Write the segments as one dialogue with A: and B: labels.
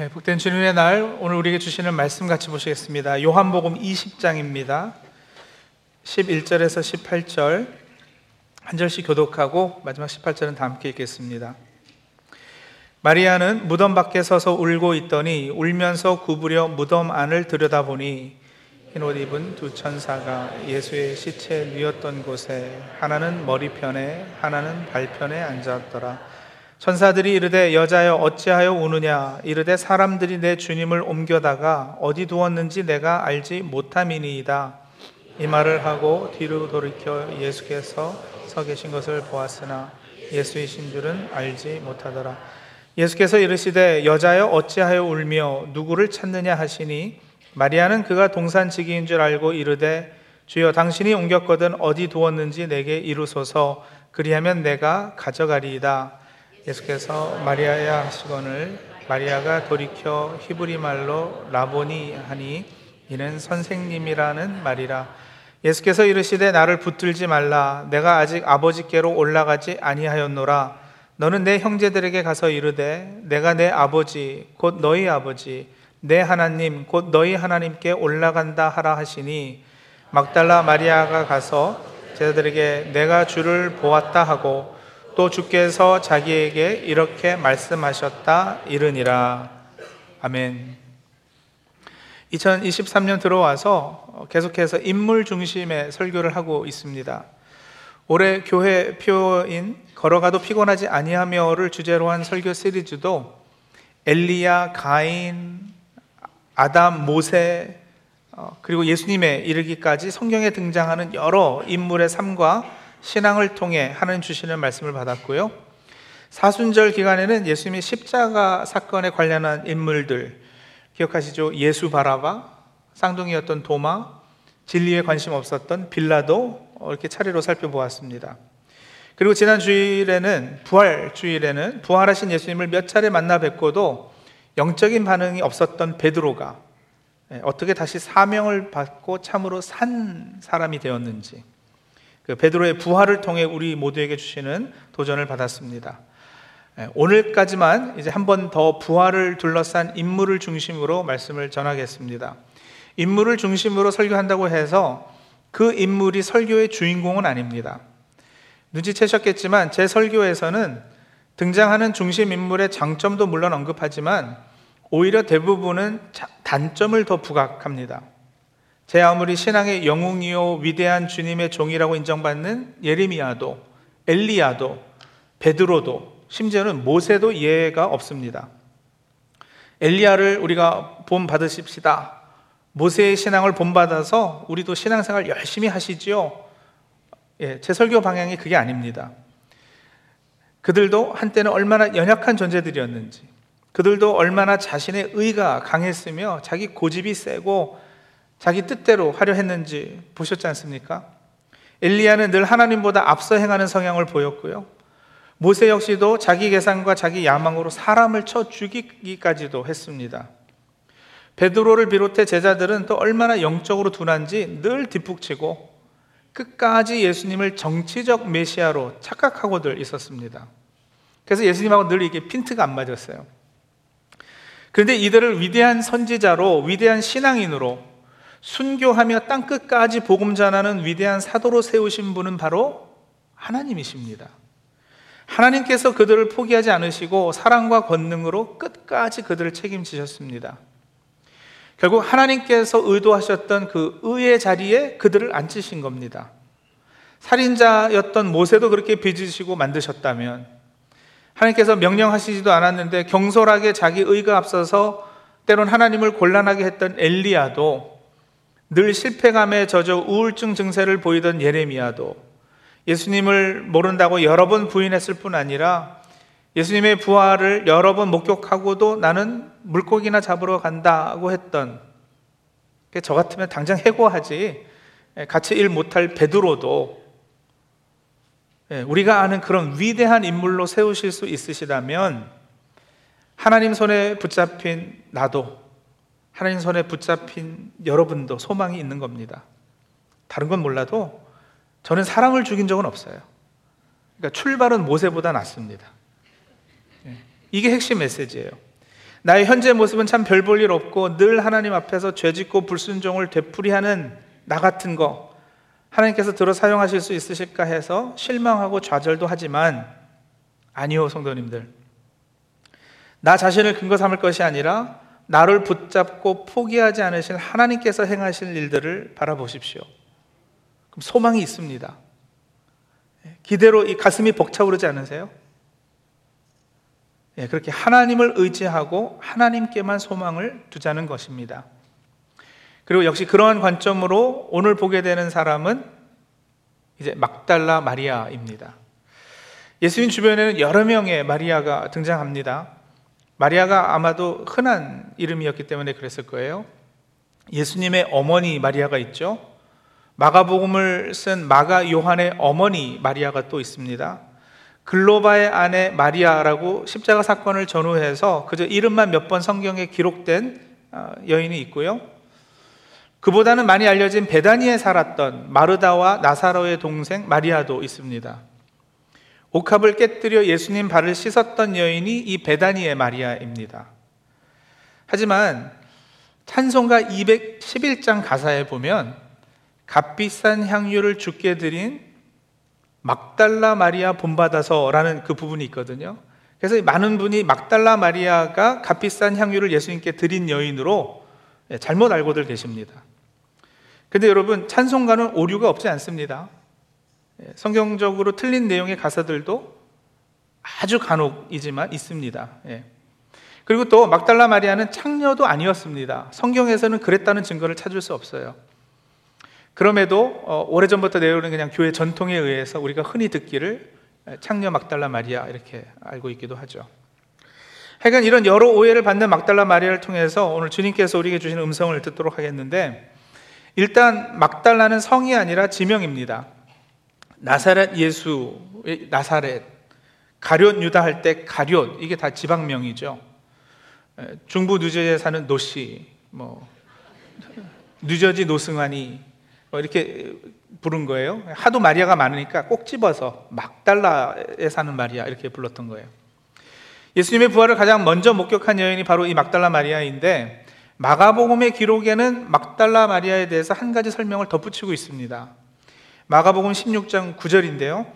A: 네, 복된 주님의 날 오늘 우리에게 주시는 말씀 같이 보시겠습니다. 요한복음 20장입니다. 11절에서 18절 한 절씩 교독하고 마지막 18절은 다 함께 읽겠습니다. 마리아는 무덤 밖에 서서 울고 있더니 울면서 구부려 무덤 안을 들여다보니 흰옷 입은 두 천사가 예수의 시체 누였던 곳에 하나는 머리편에 하나는 발편에 앉았더라. 천사들이 이르되 여자여 어찌하여 우느냐? 이르되 사람들이 내 주님을 옮겨다가 어디 두었는지 내가 알지 못함이니이다. 이 말을 하고 뒤로 돌이켜 예수께서 서 계신 것을 보았으나 예수이신 줄은 알지 못하더라. 예수께서 이르시되 여자여 어찌하여 울며 누구를 찾느냐 하시니? 마리아는 그가 동산지기인 줄 알고 이르되 주여 당신이 옮겼거든 어디 두었는지 내게 이루소서. 그리하면 내가 가져가리이다 예수께서 마리아야 하시거늘 마리아가 돌이켜 히브리 말로 라보니 하니 이는 선생님이라는 말이라. 예수께서 이르시되 나를 붙들지 말라. 내가 아직 아버지께로 올라가지 아니하였노라. 너는 내 형제들에게 가서 이르되 내가 내 아버지 곧 너희 아버지 내 하나님 곧 너희 하나님께 올라간다 하라 하시니 막달라 마리아가 가서 제자들에게 내가 주를 보았다 하고 또 주께서 자기에게 이렇게 말씀하셨다 이르니라. 아멘. 2023년 들어와서 계속해서 인물 중심의 설교를 하고 있습니다. 올해 교회 표인 걸어가도 피곤하지 아니하며를 주제로 한 설교 시리즈도 엘리야, 가인, 아담, 모세 어, 그리고 예수님에 이르기까지 성경에 등장하는 여러 인물의 삶과 신앙을 통해 하나님 주시는 말씀을 받았고요. 사순절 기간에는 예수님의 십자가 사건에 관련한 인물들 기억하시죠? 예수 바라바, 쌍둥이였던 도마, 진리에 관심 없었던 빌라도 이렇게 차례로 살펴보았습니다. 그리고 지난 주일에는 부활 주일에는 부활하신 예수님을 몇 차례 만나 뵙고도 영적인 반응이 없었던 베드로가 예, 어떻게 다시 사명을 받고 참으로 산 사람이 되었는지 그 베드로의 부활을 통해 우리 모두에게 주시는 도전을 받았습니다. 예, 오늘까지만 이제 한 번 더 부활을 둘러싼 인물을 중심으로 말씀을 전하겠습니다. 인물을 중심으로 설교한다고 해서 그 인물이 설교의 주인공은 아닙니다. 눈치채셨겠지만 제 설교에서는 등장하는 중심 인물의 장점도 물론 언급하지만 오히려 대부분은 단점을 더 부각합니다. 제 아무리 신앙의 영웅이요 위대한 주님의 종이라고 인정받는 예레미야도 엘리야도 베드로도 심지어는 모세도 예외가 없습니다. 엘리야를 우리가 본 받으십시다. 모세의 신앙을 본받아서 우리도 신앙생활 열심히 하시지요. 예, 제 설교 방향이 그게 아닙니다. 그들도 한때는 얼마나 연약한 존재들이었는지, 그들도 얼마나 자신의 의가 강했으며 자기 고집이 세고 자기 뜻대로 하려 했는지 보셨지 않습니까? 엘리야는 늘 하나님보다 앞서 행하는 성향을 보였고요. 모세 역시도 자기 계산과 자기 야망으로 사람을 쳐 죽이기까지도 했습니다. 베드로를 비롯해 제자들은 또 얼마나 영적으로 둔한지 늘 뒷북치고 끝까지 예수님을 정치적 메시아로 착각하고들 있었습니다. 그래서 예수님하고 늘 이게 핀트가 안 맞았어요. 그런데 이들을 위대한 선지자로, 위대한 신앙인으로 순교하며 땅 끝까지 복음 전하는 위대한 사도로 세우신 분은 바로 하나님이십니다. 하나님께서 그들을 포기하지 않으시고 사랑과 권능으로 끝까지 그들을 책임지셨습니다. 결국 하나님께서 의도하셨던 그 의의 자리에 그들을 앉히신 겁니다. 살인자였던 모세도 그렇게 빚으시고 만드셨다면 하나님께서 명령하시지도 않았는데 경솔하게 자기 의가 앞서서 때론 하나님을 곤란하게 했던 엘리야도 늘 실패감에 젖어 우울증 증세를 보이던 예레미야도 예수님을 모른다고 여러 번 부인했을 뿐 아니라 예수님의 부활을 여러 번 목격하고도 나는 물고기나 잡으러 간다고 했던 저 같으면 당장 해고하지 같이 일 못할 베드로도 예, 우리가 아는 그런 위대한 인물로 세우실 수 있으시다면 하나님 손에 붙잡힌 나도 하나님 손에 붙잡힌 여러분도 소망이 있는 겁니다. 다른 건 몰라도 저는 사랑을 죽인 적은 없어요. 그러니까 출발은 모세보다 낫습니다. 예. 이게 핵심 메시지예요. 나의 현재 모습은 참 별 볼 일 없고 늘 하나님 앞에서 죄짓고 불순종을 되풀이하는 나 같은 거 하나님께서 들어 사용하실 수 있으실까 해서 실망하고 좌절도 하지만 아니요 성도님들 나 자신을 근거 삼을 것이 아니라 나를 붙잡고 포기하지 않으신 하나님께서 행하실 일들을 바라보십시오. 그럼 소망이 있습니다. 기대로 이 가슴이 벅차오르지 않으세요? 예, 그렇게 하나님을 의지하고 하나님께만 소망을 두자는 것입니다. 그리고 역시 그러한 관점으로 오늘 보게 되는 사람은 이제 막달라 마리아입니다. 예수님 주변에는 여러 명의 마리아가 등장합니다. 마리아가 아마도 흔한 이름이었기 때문에 그랬을 거예요. 예수님의 어머니 마리아가 있죠. 마가복음을 쓴 마가 요한의 어머니 마리아가 또 있습니다. 글로바의 아내 마리아라고 십자가 사건을 전후해서 그저 이름만 몇 번 성경에 기록된 어, 여인이 있고요. 그보다는 많이 알려진 베다니에 살았던 마르다와 나사로의 동생 마리아도 있습니다. 옥합을 깨뜨려 예수님 발을 씻었던 여인이 이 베다니의 마리아입니다. 하지만 찬송가 211장 가사에 보면 값비싼 향유를 죽게 드린 막달라 마리아 본받아서라는 그 부분이 있거든요. 그래서 많은 분이 막달라 마리아가 값비싼 향유를 예수님께 드린 여인으로 예, 잘못 알고들 계십니다. 근데 여러분 찬송가는 오류가 없지 않습니다. 예, 성경적으로 틀린 내용의 가사들도 아주 간혹이지만 있습니다. 예. 그리고 또 막달라 마리아는 창녀도 아니었습니다. 성경에서는 그랬다는 증거를 찾을 수 없어요. 그럼에도 어, 오래전부터 내려오는 그냥 교회 전통에 의해서 우리가 흔히 듣기를 창녀 막달라 마리아 이렇게 알고 있기도 하죠. 하여간 이런 여러 오해를 받는 막달라 마리아를 통해서 오늘 주님께서 우리에게 주시는 음성을 듣도록 하겠는데 일단 막달라는 성이 아니라 지명입니다. 나사렛 예수, 나사렛, 가룟 유다 할 때 가룟 이게 다 지방명이죠. 중부 뉴저지에 사는 노시, 뭐 뉴저지 노승환이 뭐 이렇게 부른 거예요. 하도 마리아가 많으니까 꼭 집어서 막달라에 사는 마리아 이렇게 불렀던 거예요. 예수님의 부활을 가장 먼저 목격한 여인이 바로 이 막달라 마리아인데 마가복음의 기록에는 막달라 마리아에 대해서 한 가지 설명을 덧붙이고 있습니다. 마가복음 16장 9절인데요.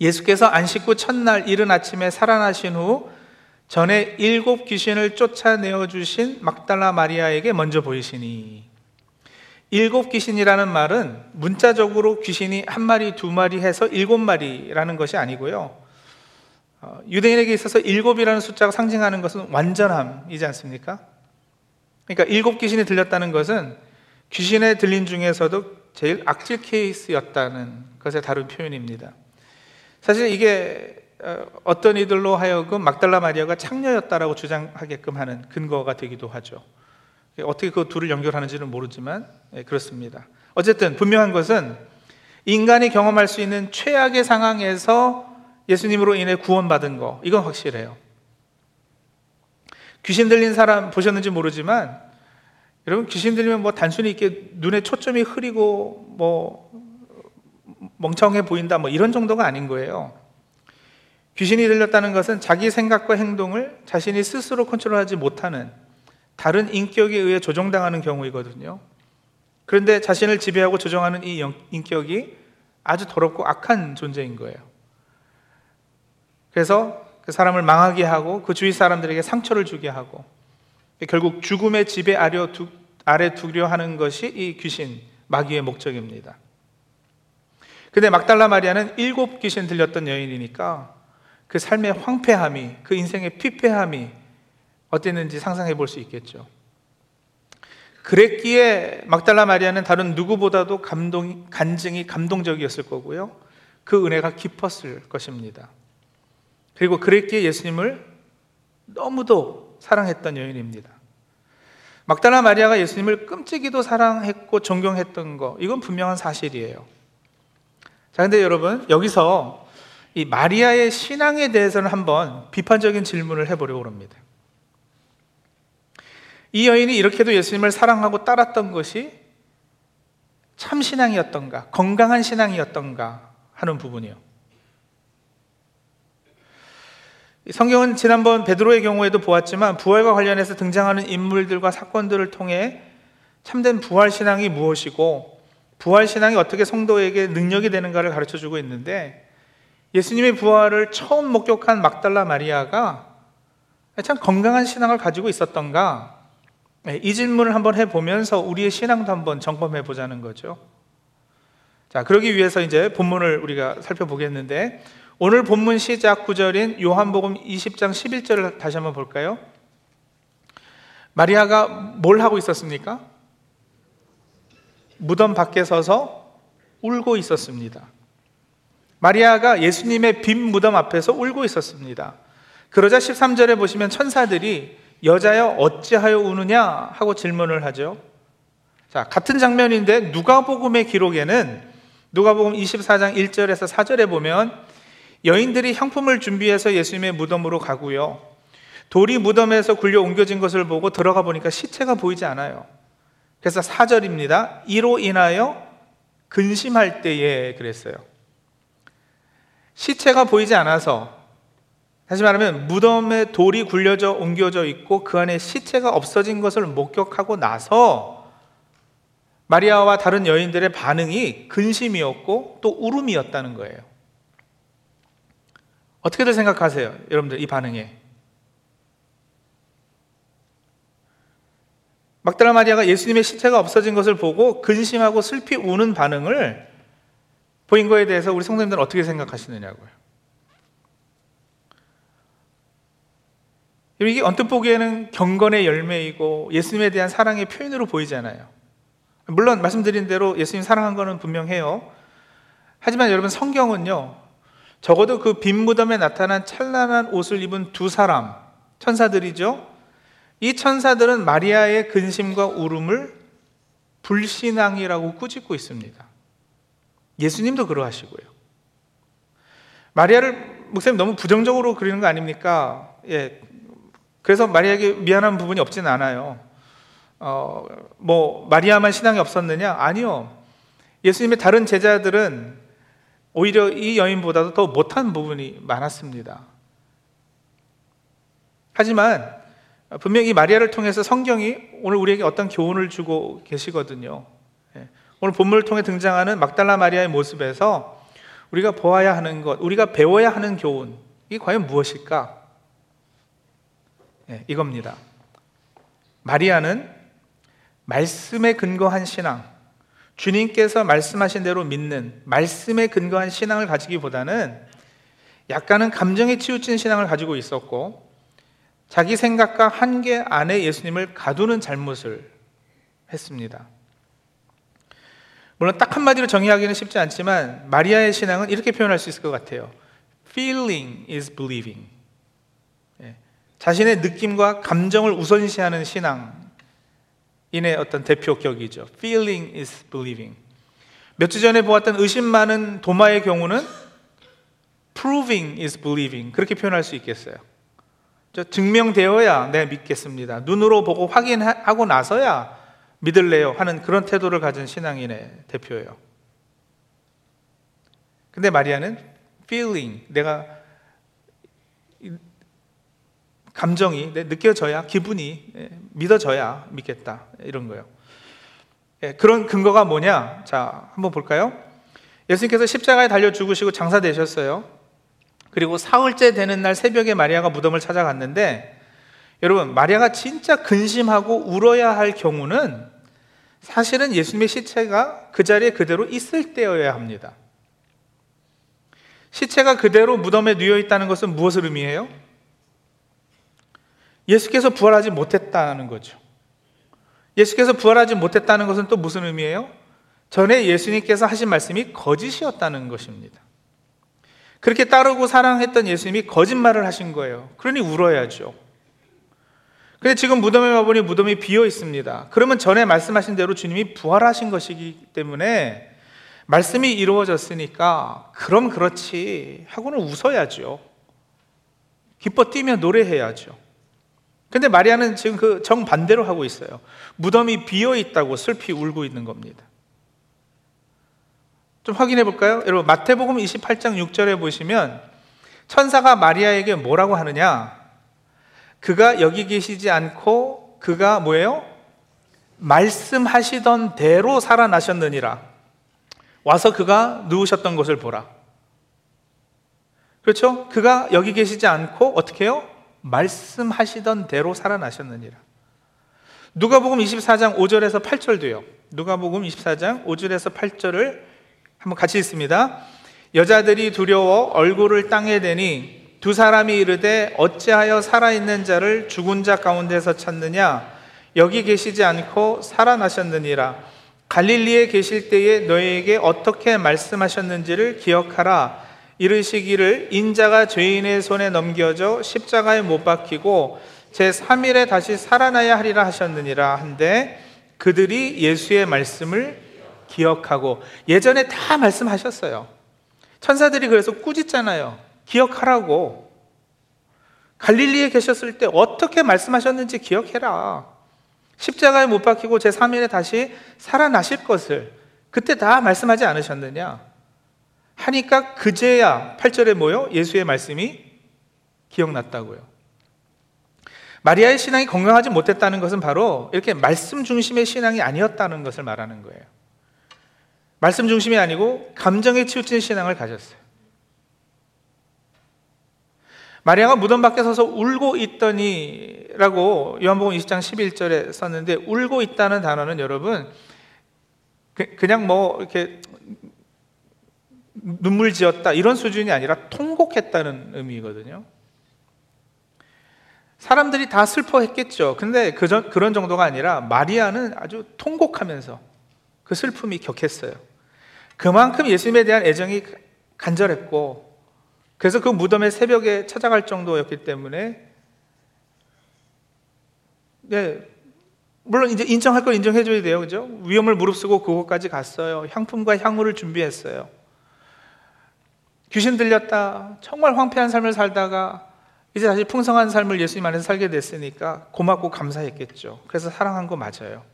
A: 예수께서 안식 후 첫날 이른 아침에 살아나신 후 전에 일곱 귀신을 쫓아내어 주신 막달라 마리아에게 먼저 보이시니 일곱 귀신이라는 말은 문자적으로 귀신이 한 마리, 두 마리 해서 일곱 마리라는 것이 아니고요. 어, 유대인에게 있어서 일곱이라는 숫자가 상징하는 것은 완전함이지 않습니까? 그러니까 일곱 귀신이 들렸다는 것은 귀신에 들린 중에서도 제일 악질 케이스였다는 것에 다른 표현입니다. 사실 이게 어, 어떤 이들로 하여금 막달라 마리아가 창녀였다라고 주장하게끔 하는 근거가 되기도 하죠. 어떻게 그 둘을 연결하는지는 모르지만 예, 그렇습니다. 어쨌든 분명한 것은 인간이 경험할 수 있는 최악의 상황에서 예수님으로 인해 구원받은 거 이건 확실해요. 귀신 들린 사람 보셨는지 모르지만 여러분 귀신 들리면 뭐 단순히 이렇게 눈에 초점이 흐리고 뭐 멍청해 보인다 뭐 이런 정도가 아닌 거예요. 귀신이 들렸다는 것은 자기 생각과 행동을 자신이 스스로 컨트롤하지 못하는 다른 인격에 의해 조종당하는 경우이거든요. 그런데 자신을 지배하고 조종하는 이 인격이 아주 더럽고 악한 존재인 거예요. 그래서 그 사람을 망하게 하고 그 주위 사람들에게 상처를 주게 하고 결국 죽음의 지배 아래, 두, 아래 두려 하는 것이 이 귀신 마귀의 목적입니다. 근데 막달라 마리아는 일곱 귀신 들렸던 여인이니까 그 삶의 황폐함이 그 인생의 피폐함이 어땠는지 상상해 볼 수 있겠죠. 그랬기에 막달라 마리아는 다른 누구보다도 감동, 간증이 감동적이었을 거고요. 그 은혜가 깊었을 것입니다. 그리고 그랬기에 예수님을 너무도 사랑했던 여인입니다. 막달라 마리아가 예수님을 끔찍이도 사랑했고 존경했던 거, 이건 분명한 사실이에요. 자, 근데 여러분, 여기서 이 마리아의 신앙에 대해서는 한번 비판적인 질문을 해보려고 합니다. 이 여인이 이렇게도 예수님을 사랑하고 따랐던 것이 참 신앙이었던가, 건강한 신앙이었던가 하는 부분이요. 성경은 지난번 베드로의 경우에도 보았지만 부활과 관련해서 등장하는 인물들과 사건들을 통해 참된 부활 신앙이 무엇이고 부활 신앙이 어떻게 성도에게 능력이 되는가를 가르쳐 주고 있는데 예수님의 부활을 처음 목격한 막달라 마리아가 참 건강한 신앙을 가지고 있었던가 네, 이 질문을 한번 해 보면서 우리의 신앙도 한번 점검해 보자는 거죠. 자, 그러기 위해서 이제 본문을 우리가 살펴보겠는데 오늘 본문 시작 구절인 요한복음 20장 11절을 다시 한번 볼까요? 마리아가 뭘 하고 있었습니까? 무덤 밖에 서서 울고 있었습니다. 마리아가 예수님의 빈 무덤 앞에서 울고 있었습니다. 그러자 13절에 보시면 천사들이 여자여 어찌하여 우느냐 하고 질문을 하죠. 자, 같은 장면인데 누가복음의 기록에는 누가복음 24장 1절에서 4절에 보면 여인들이 향품을 준비해서 예수님의 무덤으로 가고요. 돌이 무덤에서 굴려 옮겨진 것을 보고 들어가 보니까 시체가 보이지 않아요. 그래서 4절입니다. 이로 인하여 근심할 때에 그랬어요. 시체가 보이지 않아서 다시 말하면 무덤에 돌이 굴려져 옮겨져 있고 그 안에 시체가 없어진 것을 목격하고 나서 마리아와 다른 여인들의 반응이 근심이었고 또 울음이었다는 거예요. 어떻게들 생각하세요? 여러분들 이 반응에. 막달라 마리아가 예수님의 시체가 없어진 것을 보고 근심하고 슬피 우는 반응을 보인 거에 대해서 우리 성도님들은 어떻게 생각하시느냐고요. 이게 언뜻 보기에는 경건의 열매이고 예수님에 대한 사랑의 표현으로 보이잖아요. 물론 말씀드린 대로 예수님 사랑한 거는 분명해요. 하지만 여러분 성경은요. 적어도 그 빈 무덤에 나타난 찬란한 옷을 입은 두 사람, 천사들이죠. 이 천사들은 마리아의 근심과 울음을 불신앙이라고 꾸짖고 있습니다. 예수님도 그러하시고요. 마리아를 목사님 너무 부정적으로 그리는 거 아닙니까? 예, 그래서 마리아에게 미안한 부분이 없지는 않아요. 어, 뭐 마리아만 신앙이 없었느냐? 아니요. 예수님의 다른 제자들은 오히려 이 여인보다도 더 못한 부분이 많았습니다. 하지만 분명히 마리아를 통해서 성경이 오늘 우리에게 어떤 교훈을 주고 계시거든요. 예. 오늘 본문을 통해 등장하는 막달라 마리아의 모습에서 우리가 보아야 하는 것, 우리가 배워야 하는 교훈, 이게 과연 무엇일까? 네, 이겁니다. 마리아는 말씀에 근거한 신앙, 주님께서 말씀하신 대로 믿는 말씀에 근거한 신앙을 가지기보다는 약간은 감정에 치우친 신앙을 가지고 있었고 자기 생각과 한계 안에 예수님을 가두는 잘못을 했습니다. 물론 딱 한마디로 정의하기는 쉽지 않지만 마리아의 신앙은 이렇게 표현할 수 있을 것 같아요. Feeling is believing. 자신의 느낌과 감정을 우선시하는 신앙 인의 어떤 대표격이죠. Feeling is believing. 몇 주 전에 보았던 의심 많은 도마의 경우는 proving is believing. 그렇게 표현할 수 있겠어요. 증명되어야 내 믿겠습니다. 눈으로 보고 확인하고 나서야 믿을래요 하는 그런 태도를 가진 신앙인의 대표예요. 근데 마리아는 feeling, 내가 감정이 느껴져야 기분이 예, 믿어져야 믿겠다 이런 거예요. 예, 그런 근거가 뭐냐? 자, 한번 볼까요? 예수님께서 십자가에 달려 죽으시고 장사되셨어요. 그리고 사흘째 되는 날 새벽에 마리아가 무덤을 찾아갔는데 여러분, 마리아가 진짜 근심하고 울어야 할 경우는 사실은 예수님의 시체가 그 자리에 그대로 있을 때여야 합니다. 시체가 그대로 무덤에 누워 있다는 것은 무엇을 의미해요? 예수께서 부활하지 못했다는 거죠. 예수께서 부활하지 못했다는 것은 또 무슨 의미예요? 전에 예수님께서 하신 말씀이 거짓이었다는 것입니다. 그렇게 따르고 사랑했던 예수님이 거짓말을 하신 거예요. 그러니 울어야죠. 근데 지금 무덤에 와보니 무덤이 비어 있습니다. 그러면 전에 말씀하신 대로 주님이 부활하신 것이기 때문에 말씀이 이루어졌으니까 그럼 그렇지 하고는 웃어야죠. 기뻐 뛰며 노래해야죠. 근데 마리아는 지금 그 정반대로 하고 있어요. 무덤이 비어 있다고 슬피 울고 있는 겁니다. 좀 확인해 볼까요? 여러분, 마태복음 28장 6절에 보시면 천사가 마리아에게 뭐라고 하느냐? 그가 여기 계시지 않고 그가 뭐예요? 말씀하시던 대로 살아나셨느니라. 와서 그가 누우셨던 것을 보라. 그렇죠? 그가 여기 계시지 않고 어떻게 해요? 말씀하시던 대로 살아나셨느니라. 누가복음 24장 5절에서 8절도요. 누가복음 24장 5절에서 8절을 한번 같이 읽습니다. 여자들이 두려워 얼굴을 땅에 대니 두 사람이 이르되 어찌하여 살아있는 자를 죽은 자 가운데서 찾느냐 여기 계시지 않고 살아나셨느니라 갈릴리에 계실 때에 너희에게 어떻게 말씀하셨는지를 기억하라 이르시기를 인자가 죄인의 손에 넘겨져 십자가에 못 박히고 제 3일에 다시 살아나야 하리라 하셨느니라 한데 그들이 예수의 말씀을 기억하고 예전에 다 말씀하셨어요. 천사들이 그래서 꾸짖잖아요. 기억하라고. 갈릴리에 계셨을 때 어떻게 말씀하셨는지 기억해라. 십자가에 못 박히고 제 3일에 다시 살아나실 것을 그때 다 말씀하지 않으셨느냐? 하니까 그제야 8절에 뭐요? 예수의 말씀이 기억났다고요. 마리아의 신앙이 건강하지 못했다는 것은 바로 이렇게 말씀 중심의 신앙이 아니었다는 것을 말하는 거예요. 말씀 중심이 아니고 감정에 치우친 신앙을 가졌어요. 마리아가 무덤 밖에 서서 울고 있더니라고 요한복음 20장 11절에 썼는데 울고 있다는 단어는 여러분 그, 그냥 뭐 이렇게 눈물 지었다 이런 수준이 아니라 통곡했다는 의미거든요. 사람들이 다 슬퍼했겠죠. 근데 그 그런 정도가 아니라 마리아는 아주 통곡하면서 그 슬픔이 격했어요. 그만큼 예수님에 대한 애정이 간절했고, 그래서 그 무덤의 새벽에 찾아갈 정도였기 때문에, 네, 물론 이제 인정할 걸 인정해줘야 돼요. 그죠? 위험을 무릅쓰고 그곳까지 갔어요. 향품과 향후를 준비했어요. 귀신 들렸다. 정말 황폐한 삶을 살다가 이제 다시 풍성한 삶을 예수님 안에서 살게 됐으니까 고맙고 감사했겠죠. 그래서 사랑한 거 맞아요.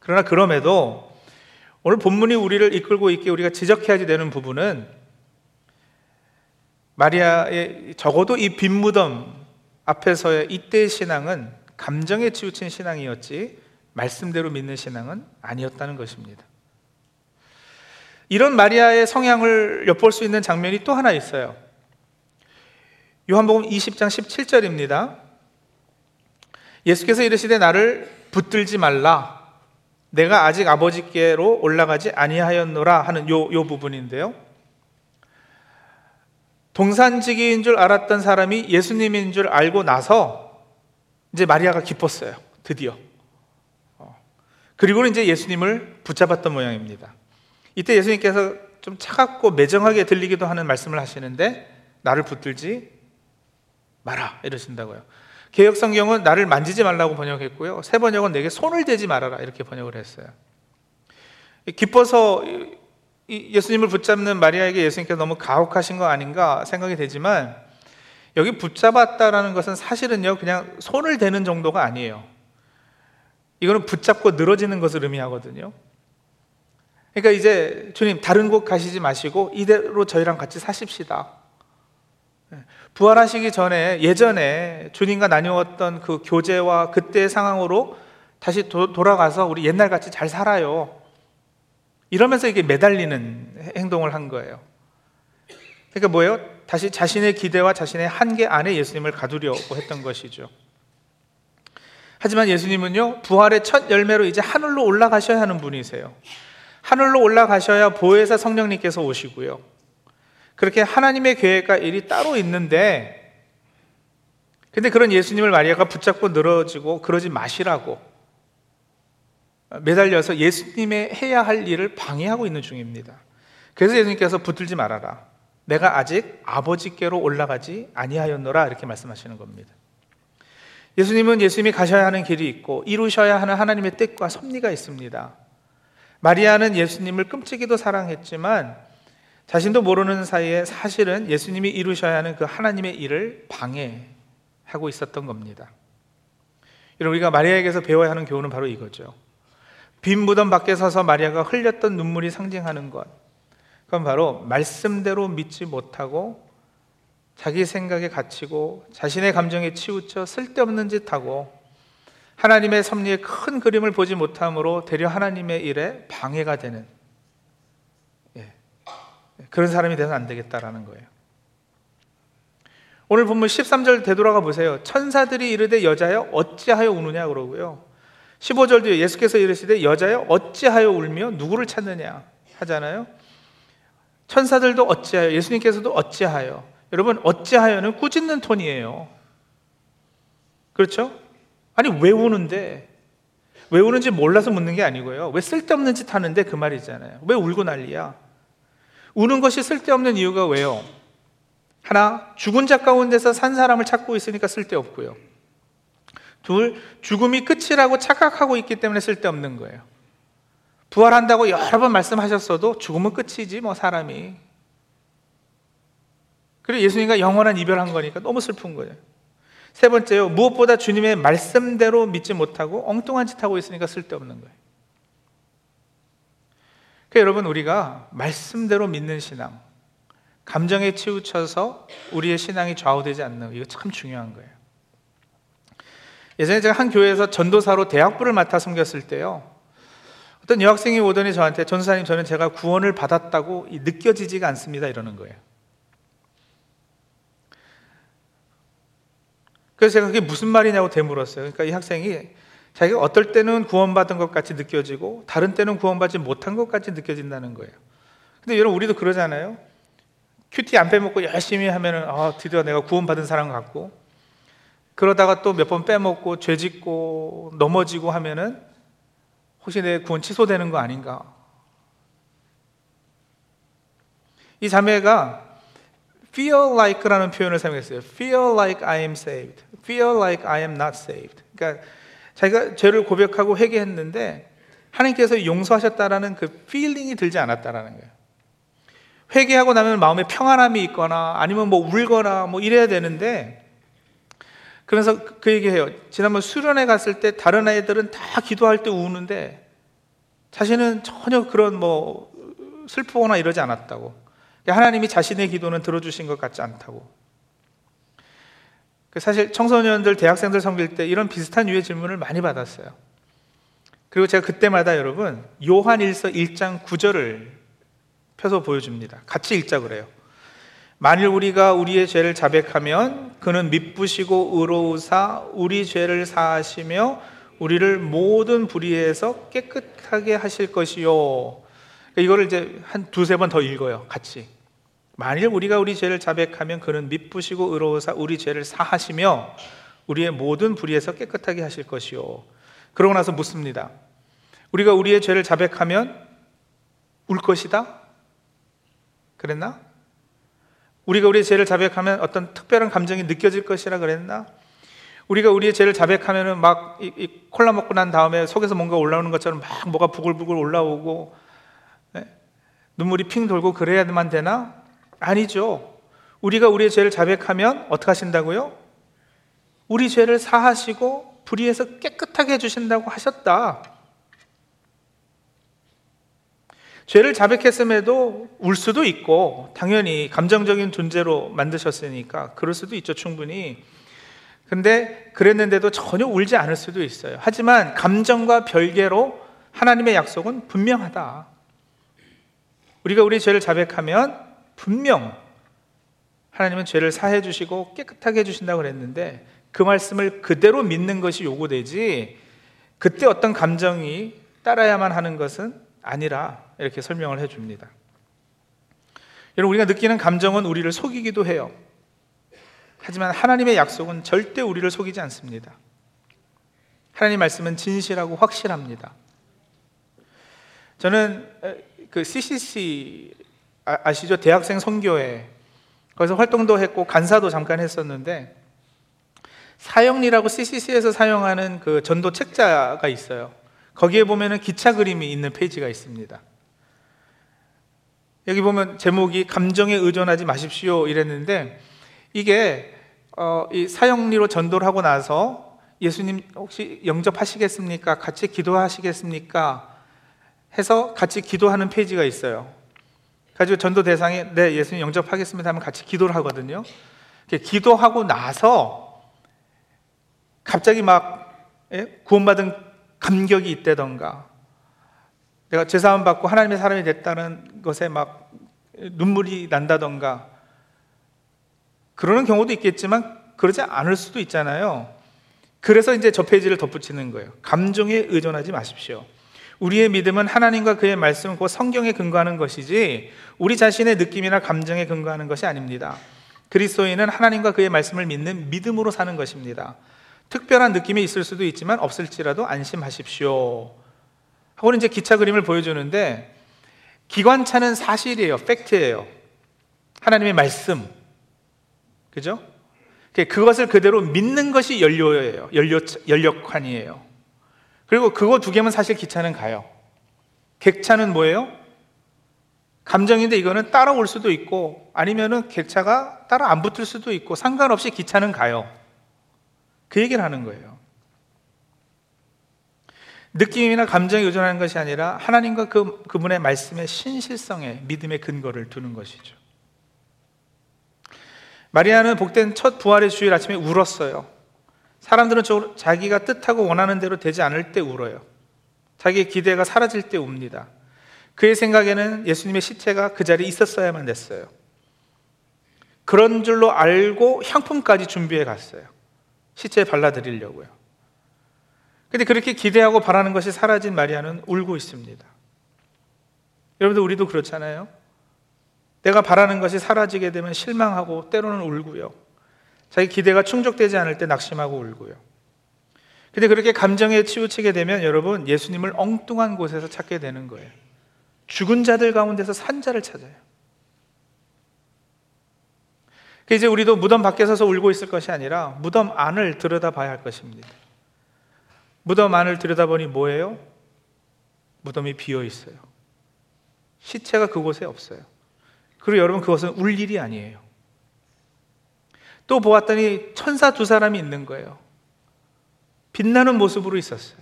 A: 그러나 그럼에도 오늘 본문이 우리를 이끌고 있게 우리가 지적해야지 되는 부분은 마리아의 적어도 이 빈무덤 앞에서의 이때의 신앙은 감정에 치우친 신앙이었지 말씀대로 믿는 신앙은 아니었다는 것입니다. 이런 마리아의 성향을 엿볼 수 있는 장면이 또 하나 있어요. 요한복음 20장 17절입니다. 예수께서 이르시되 나를 붙들지 말라. 내가 아직 아버지께로 올라가지 아니하였노라 하는 요, 요 부분인데요. 동산지기인 줄 알았던 사람이 예수님인 줄 알고 나서 이제 마리아가 기뻤어요. 드디어. 어. 그리고는 이제 예수님을 붙잡았던 모양입니다. 이때 예수님께서 좀 차갑고 매정하게 들리기도 하는 말씀을 하시는데 나를 붙들지 마라 이러신다고요. 개혁 성경은 나를 만지지 말라고 번역했고요. 세 번역은 내게 손을 대지 말아라 이렇게 번역을 했어요. 기뻐서 예수님을 붙잡는 마리아에게 예수님께서 너무 가혹하신 거 아닌가 생각이 되지만 여기 붙잡았다라는 것은 사실은요 그냥 손을 대는 정도가 아니에요. 이거는 붙잡고 늘어지는 것을 의미하거든요. 그러니까 이제 주님 다른 곳 가시지 마시고 이대로 저희랑 같이 사십시다. 부활하시기 전에 예전에 주님과 나누었던 그 교제와 그때의 상황으로 다시 도, 돌아가서 우리 옛날 같이 잘 살아요. 이러면서 이게 매달리는 행동을 한 거예요. 그러니까 뭐예요? 다시 자신의 기대와 자신의 한계 안에 예수님을 가두려고 했던 것이죠. 하지만 예수님은요, 부활의 첫 열매로 이제 하늘로 올라가셔야 하는 분이세요. 하늘로 올라가셔야 보혜사 성령님께서 오시고요. 그렇게 하나님의 계획과 일이 따로 있는데, 근데 그런 예수님을 마리아가 붙잡고 늘어지고 그러지 마시라고 매달려서 예수님의 해야 할 일을 방해하고 있는 중입니다. 그래서 예수님께서 붙들지 말아라. 내가 아직 아버지께로 올라가지 아니하였노라 이렇게 말씀하시는 겁니다. 예수님은 예수님이 가셔야 하는 길이 있고 이루셔야 하는 하나님의 뜻과 섭리가 있습니다. 마리아는 예수님을 끔찍이도 사랑했지만 자신도 모르는 사이에 사실은 예수님이 이루셔야 하는 그 하나님의 일을 방해하고 있었던 겁니다. 여러분, 우리가 마리아에게서 배워야 하는 교훈은 바로 이거죠. 빈 무덤 밖에 서서 마리아가 흘렸던 눈물이 상징하는 것. 그건 바로 말씀대로 믿지 못하고 자기 생각에 갇히고 자신의 감정에 치우쳐 쓸데없는 짓 하고 하나님의 섭리의 큰 그림을 보지 못함으로 되려 하나님의 일에 방해가 되는 예. 그런 사람이 되면 안 되겠다라는 거예요. 오늘 본문 13절 되돌아가 보세요. 천사들이 이르되 여자여 어찌하여 우느냐 그러고요. 15절 뒤에 예수께서 이르시되 여자여 어찌하여 울며 누구를 찾느냐 하잖아요. 천사들도 어찌하여 예수님께서도 어찌하여 여러분 어찌하여는 꾸짖는 톤이에요. 그렇죠? 아니 왜 우는데? 왜 우는지 몰라서 묻는 게 아니고요. 왜 쓸데없는 짓 하는데 그 말이잖아요. 왜 울고 난리야? 우는 것이 쓸데없는 이유가 왜요? 하나, 죽은 자 가운데서 산 사람을 찾고 있으니까 쓸데없고요. 둘, 죽음이 끝이라고 착각하고 있기 때문에 쓸데없는 거예요. 부활한다고 여러 번 말씀하셨어도 죽음은 끝이지 뭐 사람이. 그리고 예수님과 영원한 이별한 거니까 너무 슬픈 거예요. 세 번째요. 무엇보다 주님의 말씀대로 믿지 못하고 엉뚱한 짓 하고 있으니까 쓸데없는 거예요. 그러니까 여러분 우리가 말씀대로 믿는 신앙, 감정에 치우쳐서 우리의 신앙이 좌우되지 않는 이거 참 중요한 거예요. 예전에 제가 한 교회에서 전도사로 대학부를 맡아 섬겼을 때요. 어떤 여학생이 오더니 저한테 전사님 저는 제가 구원을 받았다고 느껴지지가 않습니다 이러는 거예요. 그래서 제가 그게 무슨 말이냐고 되물었어요. 그러니까 이 학생이 자기가 어떨 때는 구원받은 것 같이 느껴지고 다른 때는 구원받지 못한 것 같이 느껴진다는 거예요. 근데 여러분 우리도 그러잖아요. 큐티 안 빼먹고 열심히 하면은 아, 드디어 내가 구원받은 사람 같고 그러다가 또 몇 번 빼먹고 죄 짓고 넘어지고 하면은 혹시 내 구원 취소되는 거 아닌가? 이 자매가 feel like라는 표현을 사용했어요. feel like I am saved. feel like I am not saved. 그러니까 자기가 죄를 고백하고 회개했는데 하나님께서 용서하셨다라는 그 feeling이 들지 않았다라는 거예요. 회개하고 나면 마음에 평안함이 있거나 아니면 뭐 울거나 뭐 이래야 되는데 그래서 그 얘기해요. 지난번 수련회 갔을 때 다른 아이들은 다 기도할 때 우는데 자신은 전혀 그런 뭐 슬프거나 이러지 않았다고. 하나님이 자신의 기도는 들어주신 것 같지 않다고. 그 사실 청소년들, 대학생들 섬길 때 이런 비슷한 유의 질문을 많이 받았어요. 그리고 제가 그때마다 여러분 요한 1서 1장 9절을 펴서 보여줍니다. 같이 읽자 그래요. 만일 우리가 우리의 죄를 자백하면 그는 미쁘시고 의로우사 우리 죄를 사하시며 우리를 모든 불의에서 깨끗하게 하실 것이요. 그러니까 이거를 이제 한 두세 번 더 읽어요. 같이. 만일 우리가 우리 죄를 자백하면 그는 미쁘시고 의로우사 우리 죄를 사하시며 우리의 모든 불의에서 깨끗하게 하실 것이요. 그러고 나서 묻습니다. 우리가 우리의 죄를 자백하면 울 것이다? 그랬나? 우리가 우리의 죄를 자백하면 어떤 특별한 감정이 느껴질 것이라 그랬나? 우리가 우리의 죄를 자백하면은 막 콜라 먹고 난 다음에 속에서 뭔가 올라오는 것처럼 막 뭐가 부글부글 올라오고 네? 눈물이 핑 돌고 그래야만 되나? 아니죠. 우리가 우리의 죄를 자백하면 어떻게 하신다고요? 우리 죄를 사하시고 불의에서 깨끗하게 해주신다고 하셨다. 죄를 자백했음에도 울 수도 있고, 당연히 감정적인 존재로 만드셨으니까 그럴 수도 있죠, 충분히. 근데 그랬는데도 전혀 울지 않을 수도 있어요. 하지만 감정과 별개로 하나님의 약속은 분명하다. 우리가 우리 죄를 자백하면 분명 하나님은 죄를 사해 주시고 깨끗하게 해 주신다고 그랬는데 그 말씀을 그대로 믿는 것이 요구되지 그때 어떤 감정이 따라야만 하는 것은 아니라 이렇게 설명을 해 줍니다. 여러분 우리가 느끼는 감정은 우리를 속이기도 해요. 하지만 하나님의 약속은 절대 우리를 속이지 않습니다. 하나님 말씀은 진실하고 확실합니다. 저는 그 CCC 아, 아시죠? 대학생 선교회. 거기서 활동도 했고 간사도 잠깐 했었는데 사형리라고 CCC에서 사용하는 그 전도 책자가 있어요. 거기에 보면은 기차 그림이 있는 페이지가 있습니다. 여기 보면 제목이 감정에 의존하지 마십시오 이랬는데 이게 어, 이 사형리로 전도를 하고 나서 예수님 혹시 영접하시겠습니까? 같이 기도하시겠습니까? 해서 같이 기도하는 페이지가 있어요. 가지고 전도 대상에 네 예수님 영접하겠습니다 하면 같이 기도를 하거든요. 기도하고 나서 갑자기 막 예? 구원받은 감격이 있다던가 내가 죄사함 받고 하나님의 사람이 됐다는 것에 막 눈물이 난다던가 그러는 경우도 있겠지만 그러지 않을 수도 있잖아요. 그래서 이제 저 페이지를 덧붙이는 거예요. 감정에 의존하지 마십시오. 우리의 믿음은 하나님과 그의 말씀, 그 성경에 근거하는 것이지 우리 자신의 느낌이나 감정에 근거하는 것이 아닙니다. 그리스도인은 하나님과 그의 말씀을 믿는 믿음으로 사는 것입니다. 특별한 느낌이 있을 수도 있지만 없을지라도 안심하십시오. 하고는 이제 기차 그림을 보여주는데 기관차는 사실이에요. 팩트예요. 하나님의 말씀. 그죠? 그것을 그대로 믿는 것이 연료예요. 연료, 연력환이에요. 그리고 그거 두 개면 사실 기차는 가요. 객차는 뭐예요? 감정인데 이거는 따라올 수도 있고 아니면은 객차가 따라 안 붙을 수도 있고 상관없이 기차는 가요. 그 얘기를 하는 거예요. 느낌이나 감정에 의존하는 것이 아니라 하나님과 그, 그분의 말씀의 신실성에 믿음의 근거를 두는 것이죠. 마리아는 복된 첫 부활의 주일 아침에 울었어요. 사람들은 자기가 뜻하고 원하는 대로 되지 않을 때 울어요. 자기의 기대가 사라질 때 웁니다. 그의 생각에는 예수님의 시체가 그 자리에 있었어야만 됐어요. 그런 줄로 알고 향품까지 준비해 갔어요. 시체에 발라드리려고요. 근데 그렇게 기대하고 바라는 것이 사라진 마리아는 울고 있습니다. 여러분들, 우리도 그렇잖아요. 내가 바라는 것이 사라지게 되면 실망하고 때로는 울고요. 자기 기대가 충족되지 않을 때 낙심하고 울고요. 근데 그렇게 감정에 치우치게 되면 여러분 예수님을 엉뚱한 곳에서 찾게 되는 거예요. 죽은 자들 가운데서 산 자를 찾아요. 이제 우리도 무덤 밖에 서서 울고 있을 것이 아니라 무덤 안을 들여다봐야 할 것입니다. 무덤 안을 들여다보니 뭐예요? 무덤이 비어 있어요. 시체가 그곳에 없어요. 그리고 여러분 그것은 울 일이 아니에요. 또 보았더니 천사 두 사람이 있는 거예요. 빛나는 모습으로 있었어요.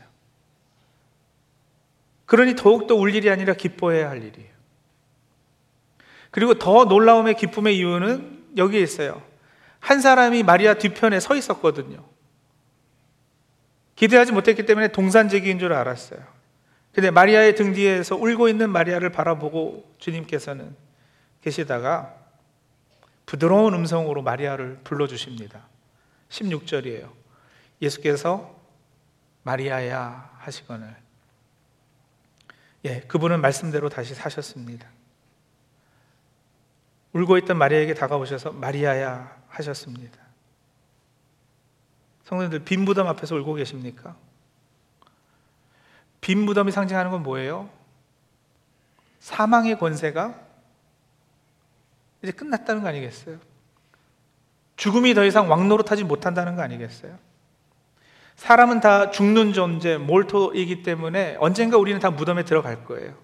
A: 그러니 더욱더 울 일이 아니라 기뻐해야 할 일이에요. 그리고 더 놀라움의 기쁨의 이유는 여기에 있어요. 한 사람이 마리아 뒤편에 서 있었거든요. 기대하지 못했기 때문에 동산제기인 줄 알았어요. 근데 마리아의 등 뒤에서 울고 있는 마리아를 바라보고 주님께서는 계시다가 부드러운 음성으로 마리아를 불러주십니다. 16절이에요. 예수께서 마리아야 하시거늘. 예, 그분은 말씀대로 다시 사셨습니다. 울고 있던 마리아에게 다가오셔서 마리아야 하셨습니다. 성도님들 빈 무덤 앞에서 울고 계십니까? 빈 무덤이 상징하는 건 뭐예요? 사망의 권세가 이제 끝났다는 거 아니겠어요? 죽음이 더 이상 왕노릇하지 못한다는 거 아니겠어요? 사람은 다 죽는 존재, 몰토이기 때문에 언젠가 우리는 다 무덤에 들어갈 거예요.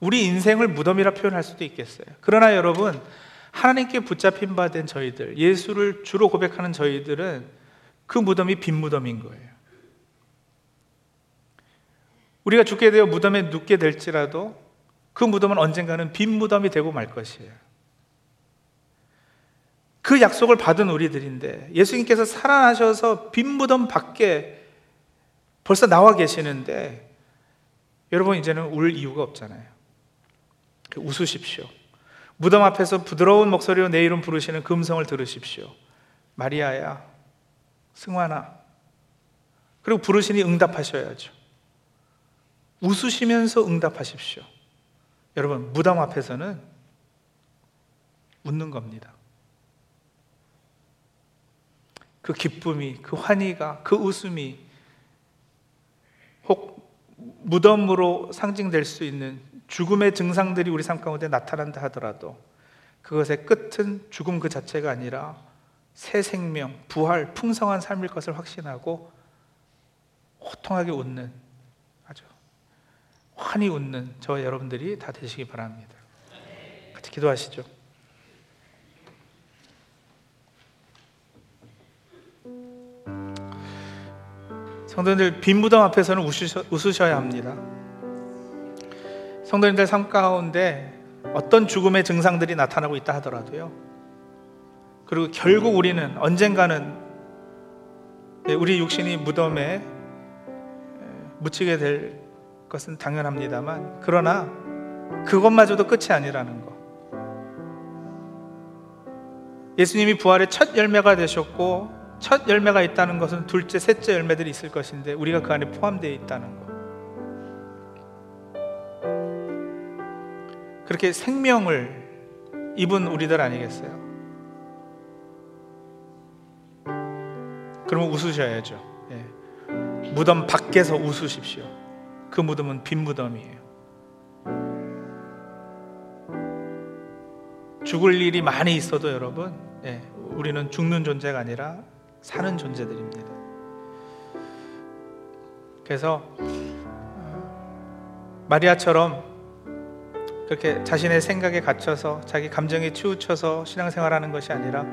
A: 우리 인생을 무덤이라 표현할 수도 있겠어요. 그러나 여러분, 하나님께 붙잡힌 바 된 저희들, 예수를 주로 고백하는 저희들은 그 무덤이 빈 무덤인 거예요. 우리가 죽게 되어 무덤에 눕게 될지라도 그 무덤은 언젠가는 빈 무덤이 되고 말 것이에요. 그 약속을 받은 우리들인데 예수님께서 살아나셔서 빈 무덤 밖에 벌써 나와 계시는데 여러분 이제는 울 이유가 없잖아요. 그 웃으십시오. 무덤 앞에서 부드러운 목소리로 내 이름 부르시는 금성을 들으십시오. 마리아야, 승환아. 그리고 부르시니 응답하셔야죠. 웃으시면서 응답하십시오. 여러분, 무덤 앞에서는 웃는 겁니다. 그 기쁨이, 그 환희가, 그 웃음이 혹 무덤으로 상징될 수 있는 죽음의 증상들이 우리 삶 가운데 나타난다 하더라도 그것의 끝은 죽음 그 자체가 아니라 새 생명, 부활, 풍성한 삶일 것을 확신하고 호통하게 웃는 아주 환히 웃는 저 여러분들이 다 되시기 바랍니다. 같이 기도하시죠. 성도님들 빈 무덤 앞에서는 웃으셔, 웃으셔 야 합니다. 성도님들 삶 가운데 어떤 죽음의 증상들이 나타나고 있다 하더라도요. 그리고 결국 우리는 언젠가는 네, 우리 육신이 무덤에 묻히게 될 것은 당연합니다만 그러나 그것마저도 끝이 아니라는 것. 예수님이 부활의 첫 열매가 되셨고 첫 열매가 있다는 것은 둘째, 셋째 열매들이 있을 것인데 우리가 그 안에 포함되어 있다는 것. 그렇게 생명을 입은 우리들 아니겠어요? 그러면 웃으셔야죠. 예. 무덤 밖에서 웃으십시오. 그 무덤은 빈 무덤이에요. 죽을 일이 많이 있어도 여러분, 예, 우리는 죽는 존재가 아니라 사는 존재들입니다. 그래서 어, 마리아처럼 그렇게 자신의 생각에 갇혀서 자기 감정에 치우쳐서 신앙생활하는 것이 아니라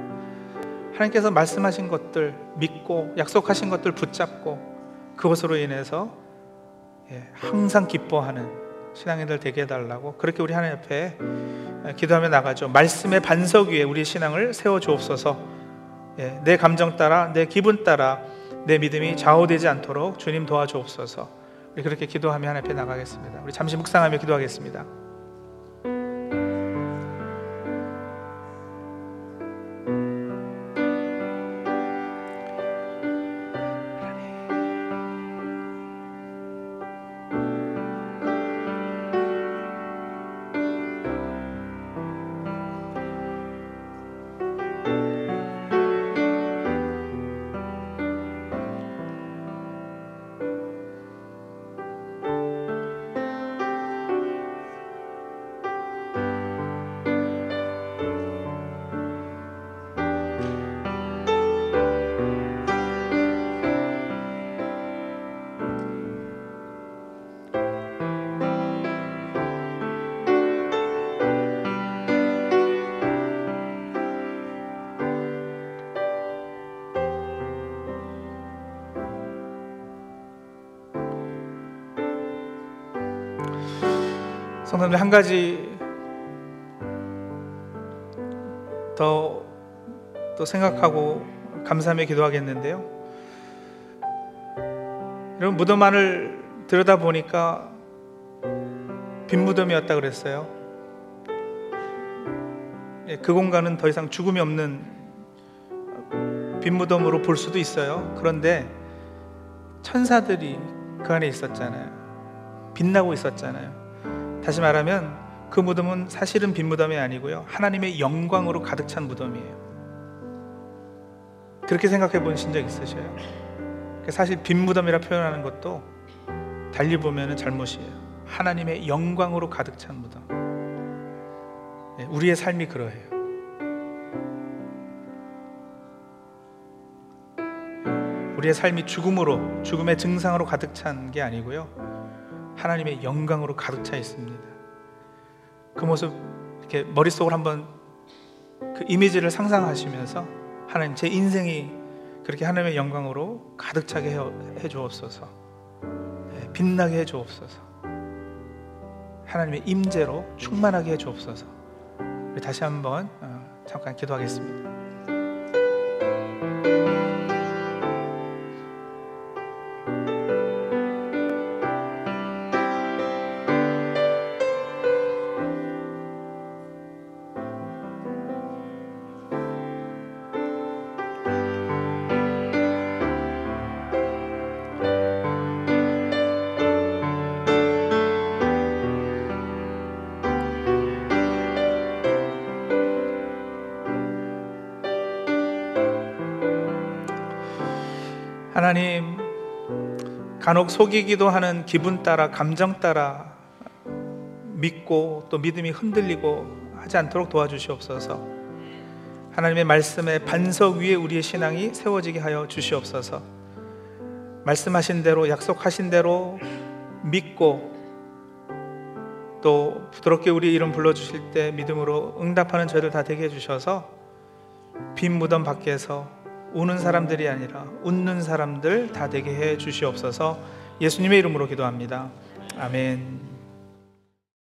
A: 하나님께서 말씀하신 것들 믿고 약속하신 것들 붙잡고 그것으로 인해서 예, 항상 기뻐하는 신앙인들 되게 해달라고 그렇게 우리 하나님 앞에 기도하며 나가죠. 말씀의 반석 위에 우리 신앙을 세워 주옵소서. 예, 내 감정 따라 내 기분 따라 내 믿음이 좌우되지 않도록 주님 도와주옵소서. 우리 그렇게 기도하며 하나님 앞에 나가겠습니다. 우리 잠시 묵상하며 기도하겠습니다. 성도님들 한 가지 더 또 생각하고 감사하며 기도하겠는데요. 여러분 무덤 안을 들여다 보니까 빈 무덤이었다 그랬어요. 예, 그 공간은 더 이상 죽음이 없는 빈 무덤으로 볼 수도 있어요. 그런데 천사들이 그 안에 있었잖아요. 빛나고 있었잖아요. 다시 말하면 그 무덤은 사실은 빈 무덤이 아니고요. 하나님의 영광으로 가득 찬 무덤이에요. 그렇게 생각해 보신 적 있으셔요? 사실 빈 무덤이라 표현하는 것도 달리 보면 잘못이에요. 하나님의 영광으로 가득 찬 무덤. 네, 우리의 삶이 그러해요. 우리의 삶이 죽음으로, 죽음의 증상으로 가득 찬 게 아니고요. 하나님의 영광으로 가득 차 있습니다. 그 모습 이렇게 머릿속으로 한번 그 이미지를 상상하시면서 하나님 제 인생이 그렇게 하나님의 영광으로 가득 차게 해 주옵소서. 예, 빛나게 해 주옵소서. 하나님의 임재로 충만하게 해 주옵소서. 다시 한번 어, 잠깐 기도하겠습니다. 하나님 간혹 속이기도 하는 기분 따라 감정 따라 믿고 또 믿음이 흔들리고 하지 않도록 도와주시옵소서. 하나님의 말씀의 반석 위에 우리의 신앙이 세워지게 하여 주시옵소서. 말씀하신 대로 약속하신 대로 믿고 또 부드럽게 우리 이름 불러 주실 때 믿음으로 응답하는 저희들 다 되게 해 주셔서 빈 무덤 밖에서 우는 사람들이 아니라 웃는 사람들 다 되게 해 주시옵소서 예수님의 이름으로 기도합니다. 아멘.